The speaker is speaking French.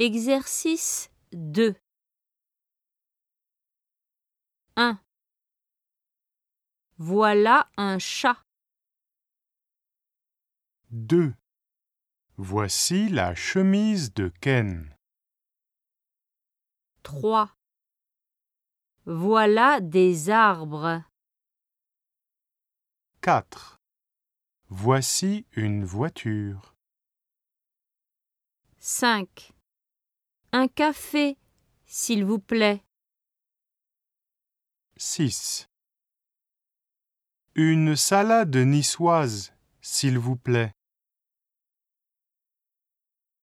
Exercice 2 1. Voilà un chat. 2. Voici la chemise de Ken. 3. Voilà des arbres. 4. Voici une voiture. 5. Un café, s'il vous plaît. 6. Une salade niçoise, s'il vous plaît.